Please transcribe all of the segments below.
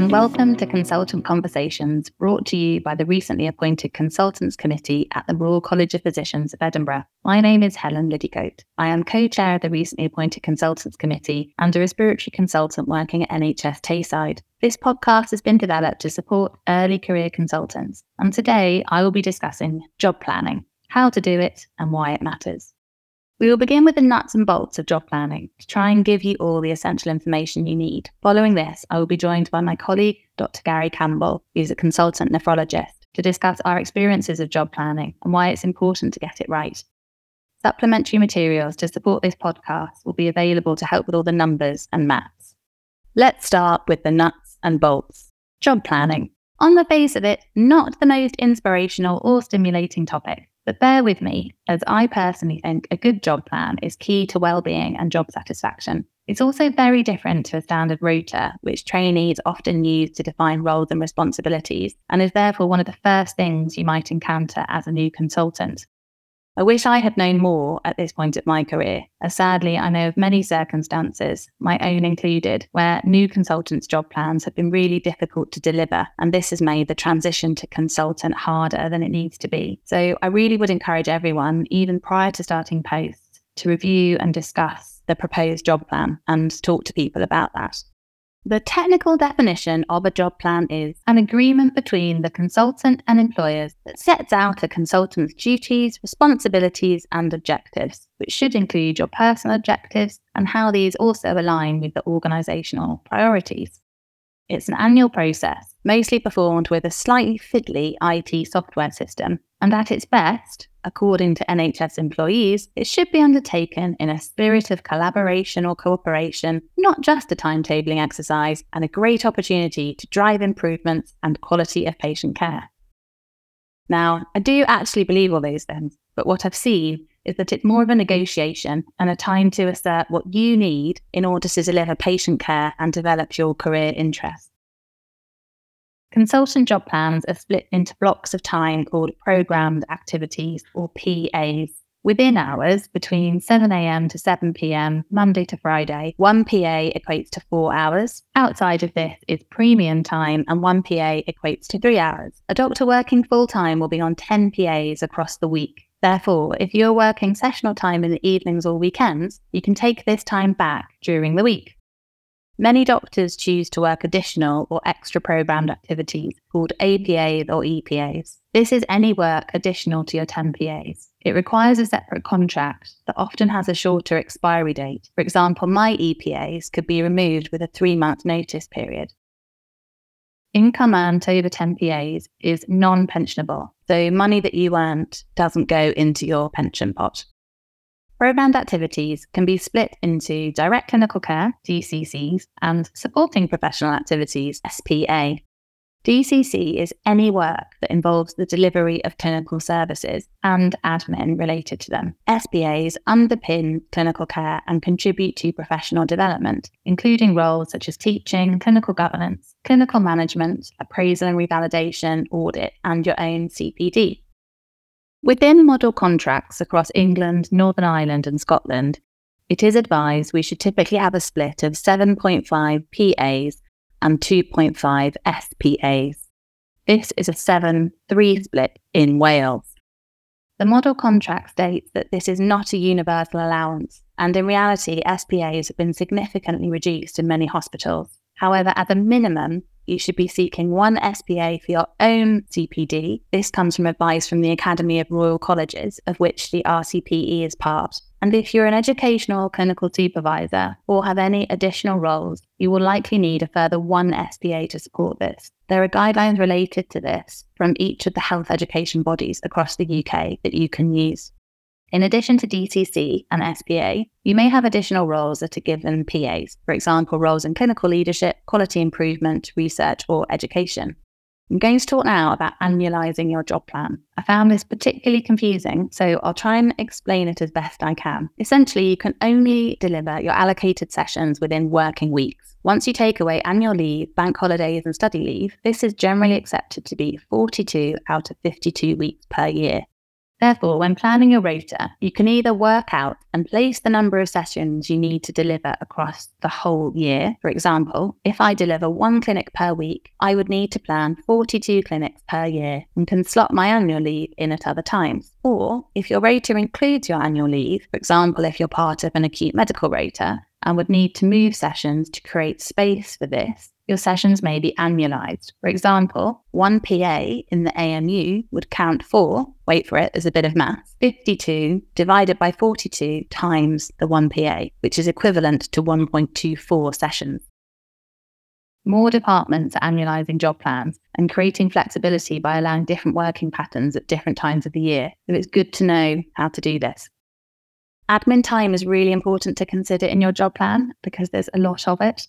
and welcome to Consultant Conversations brought to you by the recently appointed Consultants Committee at the Royal College of Physicians of Edinburgh. My name is Helen Liddicoat. I am co chair of the recently appointed Consultants Committee and a respiratory consultant working at NHS Tayside. This podcast has been developed to support early career consultants, and today I will be discussing job planning, how to do it, and why it matters. We will begin with the nuts and bolts of job planning to try and give you all the essential information you need. Following this, I will be joined by my colleague, Dr. Gary Campbell, who's a consultant nephrologist, to discuss our experiences of job planning and why it's important to get it right. Supplementary materials to support this podcast will be available to help with all the numbers and maths. Let's start with the nuts and bolts. Job planning. On the face of it, not the most inspirational or stimulating topic, but bear with me, as I personally think a good job plan is key to well-being and job satisfaction. It's also very different to a standard rota, which trainees often use to define roles and responsibilities, and is therefore one of the first things you might encounter as a new consultant. I wish I had known more at this point of my career, as sadly I know of many circumstances, my own included, where new consultants' job plans have been really difficult to deliver, and this has made the transition to consultant harder than it needs to be. So I really would encourage everyone, even prior to starting posts, to review and discuss the proposed job plan and talk to people about that. The technical definition of a job plan is an agreement between the consultant and employers that sets out a consultant's duties, responsibilities, and objectives, which should include your personal objectives and how these also align with the organisational priorities. It's an annual process, mostly performed with a slightly fiddly IT software system, and at its best, according to NHS Employers, it should be undertaken in a spirit of collaboration or cooperation, not just a timetabling exercise, and a great opportunity to drive improvements and quality of patient care. Now, I do actually believe all those things, but what I've seen is that it's more of a negotiation and a time to assert what you need in order to deliver patient care and develop your career interests. Consultant job plans are split into blocks of time called programmed activities or PAs. Within hours, between 7am to 7pm, Monday to Friday, one PA equates to four hours. Outside of this is premium time, and one PA equates to three hours. A doctor working full time will be on 10 PAs across the week. Therefore, if you're working sessional time in the evenings or weekends, you can take this time back during the week. Many doctors choose to work additional or extra programmed mm. activities called APAs or EPAs. This is any work additional to your 10 PAs. It requires a separate contract that often has a shorter expiry date. For example, my EPAs could be removed with a three month notice period. Income earned over 10 PAs is non pensionable, so money that you earned doesn't go into your pension pot. Programmed activities can be split into direct clinical care, DCCs, and supporting professional activities, SPA. DCC is any work that involves the delivery of clinical services and admin related to them. SPAs underpin clinical care and contribute to professional development, including roles such as teaching, clinical governance, clinical management, appraisal and revalidation, audit, and your own CPD. Within model contracts across England, Northern Ireland, and Scotland, it is advised we should typically have a split of 7.5 PAs and 2.5 SPAs. This is a 7 3 split in Wales. The model contract states that this is not a universal allowance, and in reality, SPAs have been significantly reduced in many hospitals. However, at the minimum, you should be seeking one SPA for your own CPD. This comes from advice from the Academy of Royal Colleges, of which the RCPE is part. And if you're an educational clinical supervisor or have any additional roles, you will likely need a further one SPA to support this. There are guidelines related to this from each of the health education bodies across the UK that you can use. In addition to DCC and SPA, you may have additional roles that are given PAs, for example, roles in clinical leadership, quality improvement, research, or education. I'm going to talk now about annualizing your job plan. I found this particularly confusing, so I'll try and explain it as best I can. Essentially, you can only deliver your allocated sessions within working weeks. Once you take away annual leave, bank holidays, and study leave, this is generally accepted to be 42 out of 52 weeks per year. Therefore, when planning your rota, you can either work out and place the number of sessions you need to deliver across the whole year. For example, if I deliver one clinic per week, I would need to plan 42 clinics per year and can slot my annual leave in at other times. Or if your rota includes your annual leave, for example, if you're part of an acute medical rota and would need to move sessions to create space for this, your sessions may be annualized. For example, one PA in the AMU would count for, wait for it, there's a bit of math, 52 divided by 42 times the one PA, which is equivalent to 1.24 sessions. More departments are annualizing job plans and creating flexibility by allowing different working patterns at different times of the year. So it's good to know how to do this. Admin time is really important to consider in your job plan because there's a lot of it.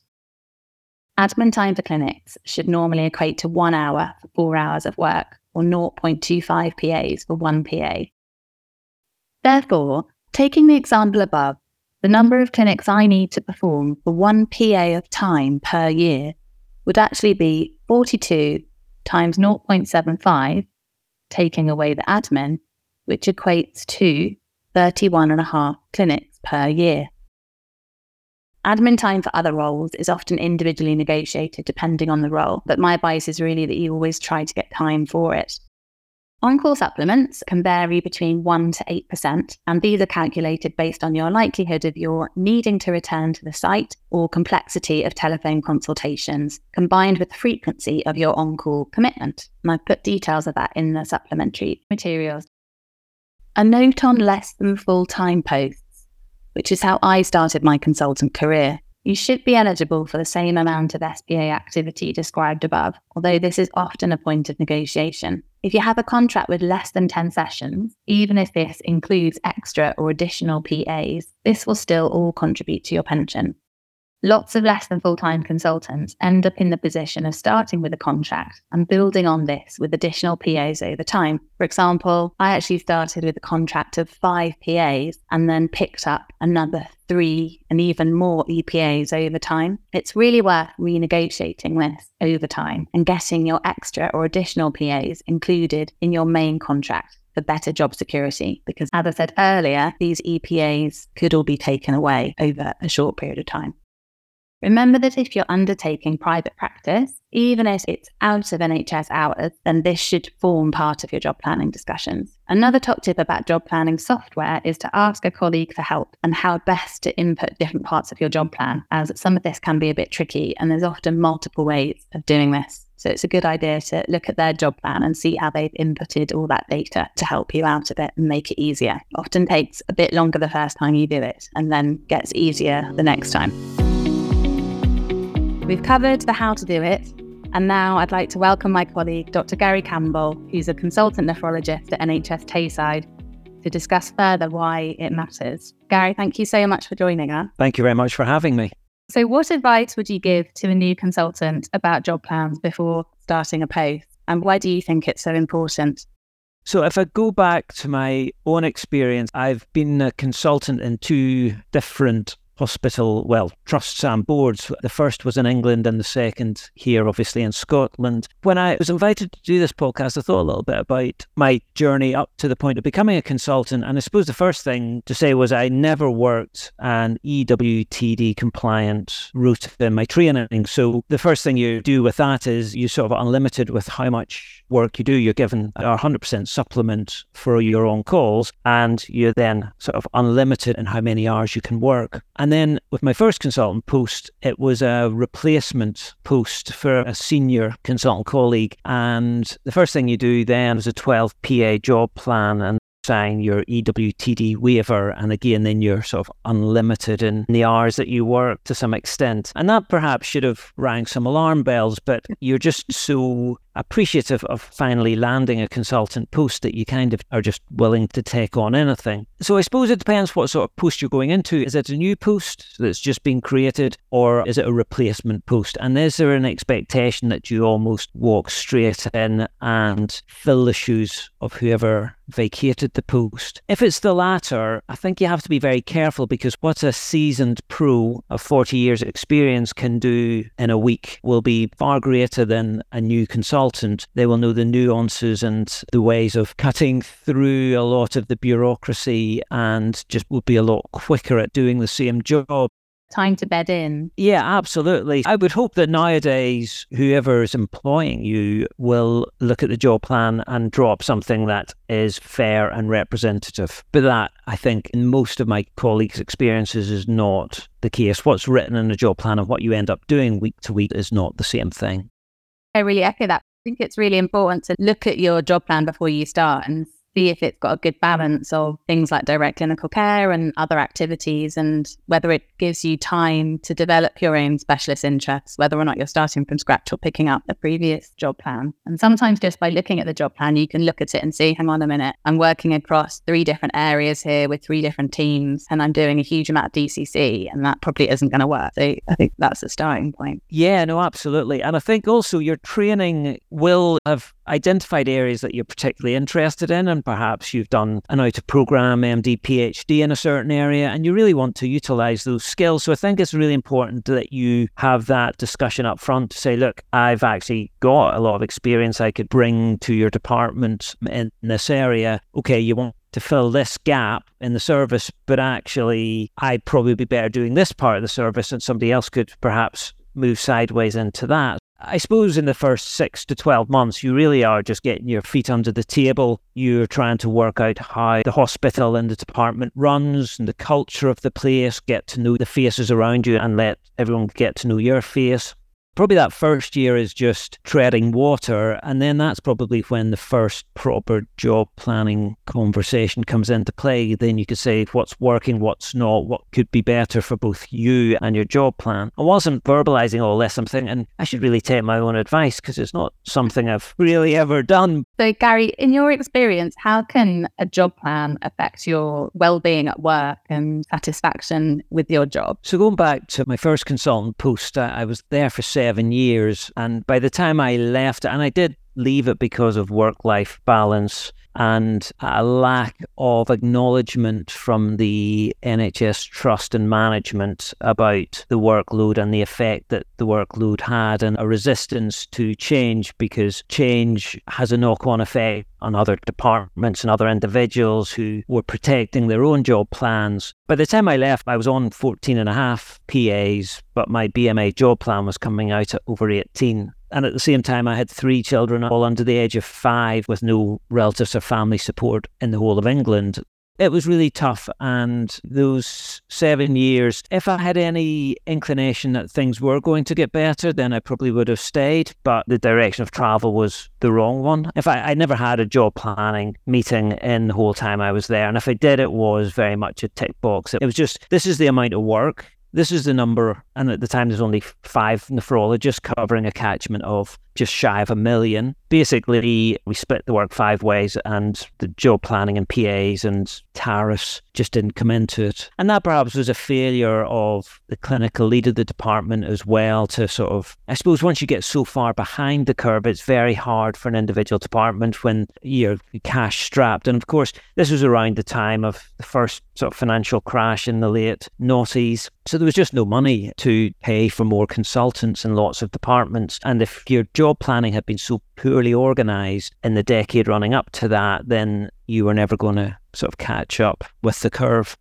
Admin time for clinics should normally equate to one hour for four hours of work or 0.25 PAs for one PA. Therefore, taking the example above, the number of clinics I need to perform for one PA of time per year would actually be 42 times 0.75, taking away the admin, which equates to 31 and a half clinics per year. Admin time for other roles is often individually negotiated depending on the role, but my advice is really that you always try to get time for it. On call supplements can vary between 1 to 8%, and these are calculated based on your likelihood of your needing to return to the site or complexity of telephone consultations, combined with the frequency of your on call commitment. And I've put details of that in the supplementary materials. A note on less than full time posts which is how I started my consultant career. You should be eligible for the same amount of SPA activity described above, although this is often a point of negotiation. If you have a contract with less than 10 sessions, even if this includes extra or additional PAs, this will still all contribute to your pension. Lots of less than full time consultants end up in the position of starting with a contract and building on this with additional PAs over time. For example, I actually started with a contract of five PAs and then picked up another three and even more EPAs over time. It's really worth renegotiating this over time and getting your extra or additional PAs included in your main contract for better job security. Because as I said earlier, these EPAs could all be taken away over a short period of time. Remember that if you're undertaking private practice, even if it's out of NHS hours, then this should form part of your job planning discussions. Another top tip about job planning software is to ask a colleague for help and how best to input different parts of your job plan, as some of this can be a bit tricky and there's often multiple ways of doing this. So it's a good idea to look at their job plan and see how they've inputted all that data to help you out of it and make it easier. Often takes a bit longer the first time you do it and then gets easier the next time. We've covered the how to do it, and now I'd like to welcome my colleague, Dr. Gary Campbell, who's a consultant nephrologist at NHS Tayside, to discuss further why it matters. Gary, thank you so much for joining us. Thank you very much for having me. So, what advice would you give to a new consultant about job plans before starting a post? And why do you think it's so important? So, if I go back to my own experience, I've been a consultant in two different hospital, well, trusts and boards. The first was in England and the second here, obviously, in Scotland. When I was invited to do this podcast, I thought a little bit about my journey up to the point of becoming a consultant. And I suppose the first thing to say was I never worked an EWTD compliant route in my training. So the first thing you do with that is you sort of unlimited with how much work you do. You're given a 100% supplement for your own calls, and you're then sort of unlimited in how many hours you can work. And then with my first consultant post, it was a replacement post for a senior consultant colleague. And the first thing you do then is a 12 PA job plan. And sign your EWTD waiver. And again, then you're sort of unlimited in the hours that you work to some extent. And that perhaps should have rang some alarm bells, but you're just so appreciative of finally landing a consultant post that you kind of are just willing to take on anything. So I suppose it depends what sort of post you're going into. Is it a new post that's just been created or is it a replacement post? And is there an expectation that you almost walk straight in and fill the shoes of whoever vacated the post? If it's the latter, I think you have to be very careful because what a seasoned pro of 40 years experience can do in a week will be far greater than a new consultant consultant, they will know the nuances and the ways of cutting through a lot of the bureaucracy and just will be a lot quicker at doing the same job time to bed in. Yeah, absolutely. I would hope that nowadays, whoever is employing you will look at the job plan and draw up something that is fair and representative. But that, I think, in most of my colleagues' experiences, is not the case. What's written in the job plan and what you end up doing week to week is not the same thing. I really echo that. I think it's really important to look at your job plan before you start and see if it's got a good balance of things like direct clinical care and other activities and whether it gives you time to develop your own specialist interests, whether or not you're starting from scratch or picking up a previous job plan. And sometimes just by looking at the job plan, you can look at it and see, hang on a minute, I'm working across three different areas here with three different teams and I'm doing a huge amount of DCC and that probably isn't going to work. So I think that's a starting point. Yeah, no, absolutely. And I think also your training will have identified areas that you're particularly interested in, and perhaps you've done an out of program MD, PhD in a certain area, and you really want to utilize those skills. So I think it's really important that you have that discussion up front to say, look, I've actually got a lot of experience I could bring to your department in this area. Okay, you want to fill this gap in the service, but actually, I'd probably be better doing this part of the service, and somebody else could perhaps move sideways into that. I suppose in the first six to 12 months, you really are just getting your feet under the table. You're trying to work out how the hospital and the department runs and the culture of the place, get to know the faces around you and let everyone get to know your face. Probably that first year is just treading water. And then that's probably when the first proper job planning conversation comes into play. Then you could say what's working, what's not, what could be better for both you and your job plan. I wasn't verbalizing all this. I'm thinking I should really take my own advice because it's not something I've really ever done. So, Gary, in your experience, how can a job plan affect your well being at work and satisfaction with your job? So, going back to my first consultant post, I was there for seven years. And by the time I left, and I did leave it because of work life balance and a lack of acknowledgement from the NHS trust and management about the workload and the effect that the workload had, and a resistance to change because change has a knock on effect on other departments and other individuals who were protecting their own job plans. By the time I left, I was on 14 and a half PAs, but my BMA job plan was coming out at over 18. And at the same time, I had three children, all under the age of five, with no relatives or family support in the whole of England. It was really tough. And those seven years, if I had any inclination that things were going to get better, then I probably would have stayed. But the direction of travel was the wrong one. If I, I never had a job planning meeting in the whole time I was there. And if I did, it was very much a tick box. It was just, this is the amount of work this is the number, and at the time there's only five nephrologists covering a catchment of just shy of a million. Basically, we split the work five ways, and the job planning and PAs and tariffs just didn't come into it. And that perhaps was a failure of the clinical lead of the department as well to sort of, I suppose, once you get so far behind the curve, it's very hard for an individual department when you're cash strapped. And of course, this was around the time of the first sort of financial crash in the late noughties. So there was just no money to pay for more consultants in lots of departments. And if your job planning had been so poorly organized in the decade running up to that, then you were never going to sort of catch up with the curve.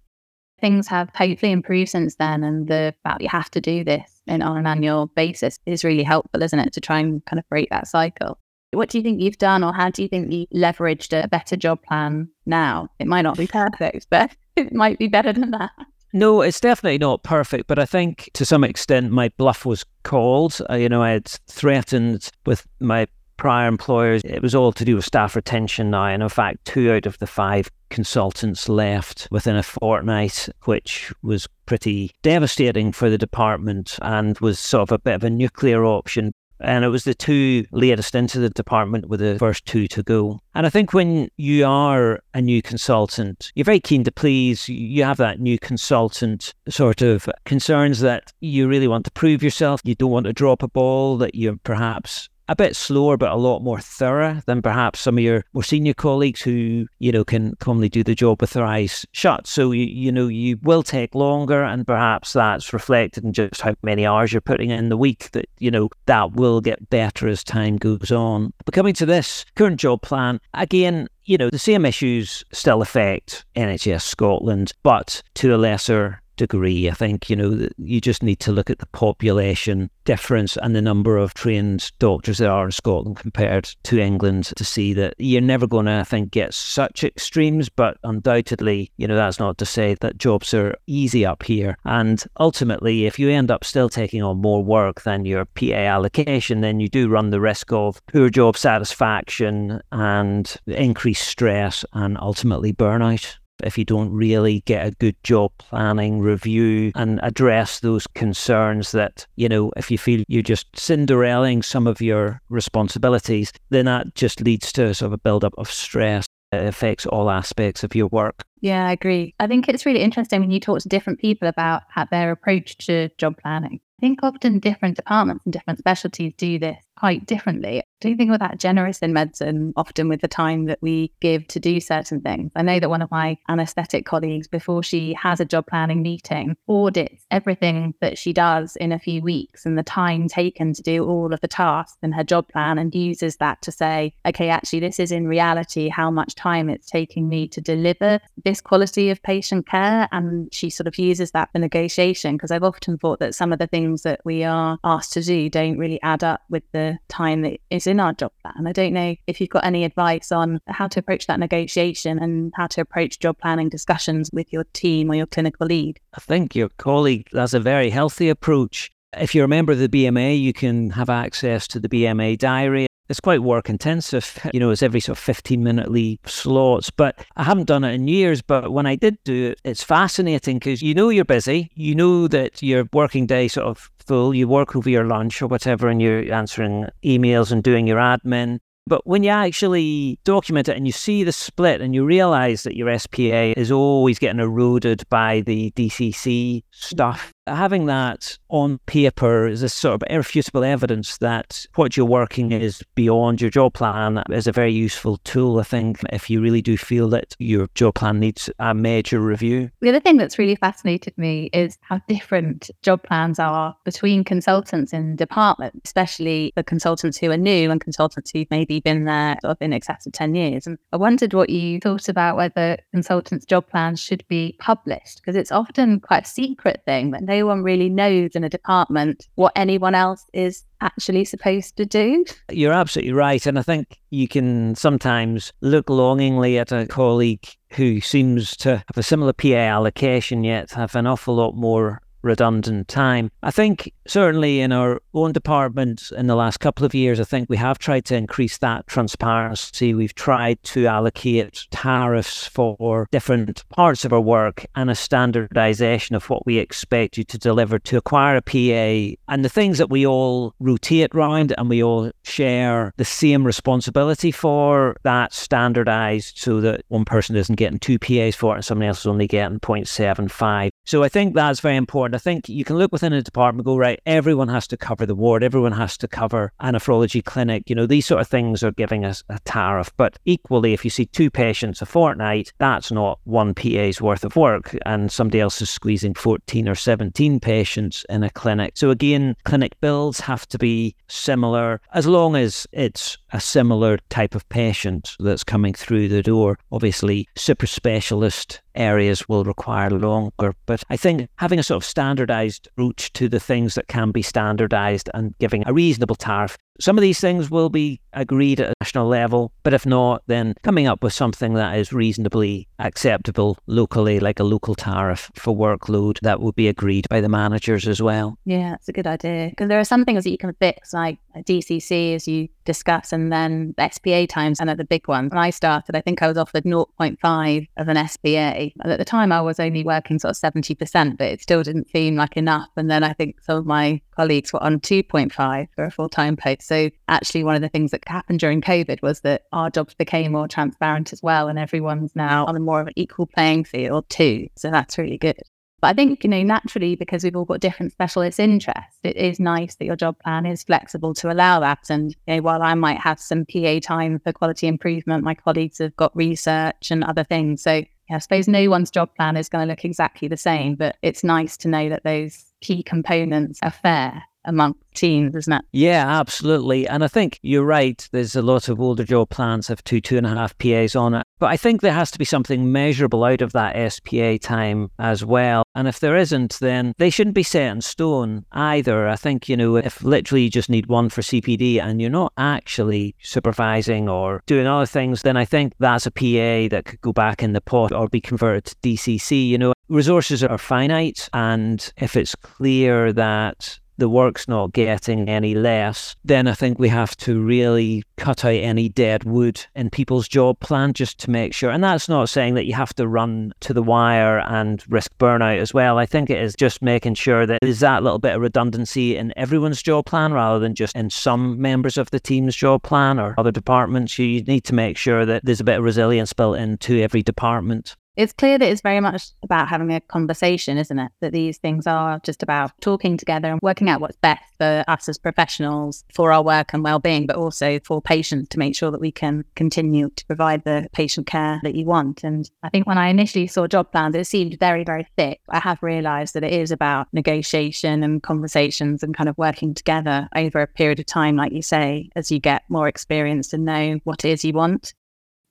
Things have hopefully improved since then, and the fact you have to do this on an annual basis is really helpful, isn't it, to try and kind of break that cycle. What do you think you've done, or how do you think you leveraged a better job plan now? It might not be perfect, but it might be better than that. No, it's definitely not perfect, but I think to some extent my bluff was called. Uh, you know, I had threatened with my prior employers, it was all to do with staff retention now. And in fact, two out of the five consultants left within a fortnight, which was pretty devastating for the department and was sort of a bit of a nuclear option. And it was the two latest into the department with the first two to go. And I think when you are a new consultant, you're very keen to please. You have that new consultant sort of concerns that you really want to prove yourself. You don't want to drop a ball, that you're perhaps a bit slower, but a lot more thorough than perhaps some of your more senior colleagues who, you know, can commonly do the job with their eyes shut. So, you, you know, you will take longer and perhaps that's reflected in just how many hours you're putting in the week that, you know, that will get better as time goes on. But coming to this current job plan, again, you know, the same issues still affect NHS Scotland, but to a lesser degree. I think, you know, you just need to look at the population difference and the number of trained doctors there are in Scotland compared to England to see that you're never going to, I think, get such extremes, but undoubtedly, you know, that's not to say that jobs are easy up here. And ultimately, if you end up still taking on more work than your PA allocation, then you do run the risk of poor job satisfaction and increased stress and ultimately burnout if you don't really get a good job planning review and address those concerns that, you know, if you feel you're just Cinderelling some of your responsibilities, then that just leads to sort of a buildup of stress. It affects all aspects of your work. Yeah, I agree. I think it's really interesting when you talk to different people about their approach to job planning. I think often different departments and different specialties do this quite differently. Do you think we're that generous in medicine often with the time that we give to do certain things? I know that one of my anaesthetic colleagues, before she has a job planning meeting, audits everything that she does in a few weeks and the time taken to do all of the tasks in her job plan and uses that to say, okay, actually, this is in reality how much time it's taking me to deliver this quality of patient care. And she sort of uses that for negotiation because I've often thought that some of the things that we are asked to do don't really add up with the time that is in our job plan. I don't know if you've got any advice on how to approach that negotiation and how to approach job planning discussions with your team or your clinical lead. I think your colleague has a very healthy approach. If you're a member of the BMA, you can have access to the BMA diary it's quite work intensive. You know, it's every sort of 15 minute leave slots. But I haven't done it in years. But when I did do it, it's fascinating because you know you're busy. You know that your working day sort of full. You work over your lunch or whatever, and you're answering emails and doing your admin. But when you actually document it and you see the split and you realize that your SPA is always getting eroded by the DCC stuff, having that on paper is a sort of irrefutable evidence that what you're working is beyond your job plan is a very useful tool, I think, if you really do feel that your job plan needs a major review. The other thing that's really fascinated me is how different job plans are between consultants in department, especially the consultants who are new and consultants who've maybe been there sort of in excess of 10 years. And I wondered what you thought about whether consultants' job plans should be published, because it's often quite a secret thing that no one really knows in a department what anyone else is actually supposed to do. You're absolutely right. And I think you can sometimes look longingly at a colleague who seems to have a similar PA allocation yet have an awful lot more redundant time. I think certainly in our own department in the last couple of years, I think we have tried to increase that transparency. We've tried to allocate tariffs for different parts of our work and a standardization of what we expect you to deliver to acquire a PA and the things that we all rotate round and we all share the same responsibility for that standardized so that one person isn't getting two PAs for it and somebody else is only getting 0.75. So I think that's very important. I think you can look within a department, go, right, everyone has to cover the ward, everyone has to cover a nephrology clinic. You know, these sort of things are giving us a tariff. But equally, if you see two patients a fortnight, that's not one PA's worth of work. And somebody else is squeezing 14 or 17 patients in a clinic. So again, clinic bills have to be similar as long as it's a similar type of patient that's coming through the door. Obviously, super specialist areas will require longer. But I think having a sort of standardized approach to the things that can be standardized and giving a reasonable tariff some of these things will be agreed at a national level, but if not, then coming up with something that is reasonably acceptable locally, like a local tariff for workload that would be agreed by the managers as well. Yeah, that's a good idea. Because there are some things that you can fix, like DCC, as you discuss, and then SPA times, and are the big ones. When I started, I think I was offered 0.5 of an SPA. And at the time, I was only working sort of 70%, but it still didn't seem like enough. And then I think some of my colleagues were on 2.5 for a full time post. So actually, one of the things that happened during COVID was that our jobs became more transparent as well, and everyone's now on a more of an equal playing field too. So that's really good. But I think, you know, naturally, because we've all got different specialist interests, it is nice that your job plan is flexible to allow that. And you know, while I might have some PA time for quality improvement, my colleagues have got research and other things. So I suppose no one's job plan is going to look exactly the same, but it's nice to know that those key components are fair among teams, isn't it? Yeah, absolutely. And I think you're right. There's a lot of older job plans have two, two and a half PAs on it. But I think there has to be something measurable out of that SPA time as well. And if there isn't, then they shouldn't be set in stone either. I think, you know, if literally you just need one for CPD and you're not actually supervising or doing other things, then I think that's a PA that could go back in the pot or be converted to DCC. You know, resources are finite. And if it's clear that the work's not getting any less, then I think we have to really cut out any dead wood in people's job plan just to make sure. And that's not saying that you have to run to the wire and risk burnout as well. I think it is just making sure that there's that little bit of redundancy in everyone's job plan rather than just in some members of the team's job plan or other departments. You need to make sure that there's a bit of resilience built into every department it's clear that it's very much about having a conversation, isn't it? That these things are just about talking together and working out what's best for us as professionals for our work and well-being, but also for patients to make sure that we can continue to provide the patient care that you want. And I think when I initially saw job plans, it seemed very, very thick. I have realised that it is about negotiation and conversations and kind of working together over a period of time, like you say, as you get more experienced and know what it is you want.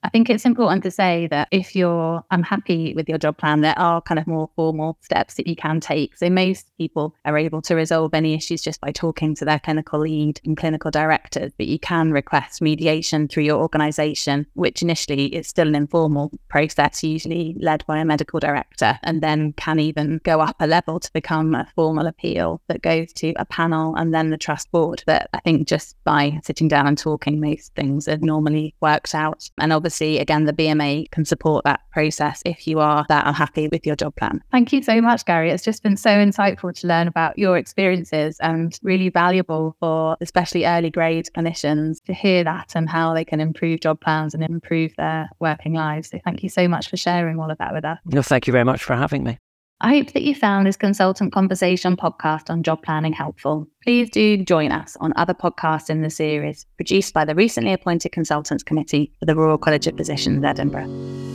I think it's important to say that if you're unhappy with your job plan, there are kind of more formal steps that you can take. So most people are able to resolve any issues just by talking to their clinical lead and clinical directors, but you can request mediation through your organization, which initially is still an informal process, usually led by a medical director, and then can even go up a level to become a formal appeal that goes to a panel and then the trust board. But I think just by sitting down and talking, most things are normally worked out. And obviously obviously, again, the BMA can support that process if you are that unhappy with your job plan. Thank you so much, Gary. It's just been so insightful to learn about your experiences and really valuable for especially early grade clinicians to hear that and how they can improve job plans and improve their working lives. So thank you so much for sharing all of that with us. No, thank you very much for having me. I hope that you found this consultant conversation podcast on job planning helpful. Please do join us on other podcasts in the series produced by the recently appointed Consultants Committee for the Royal College of Physicians, Edinburgh.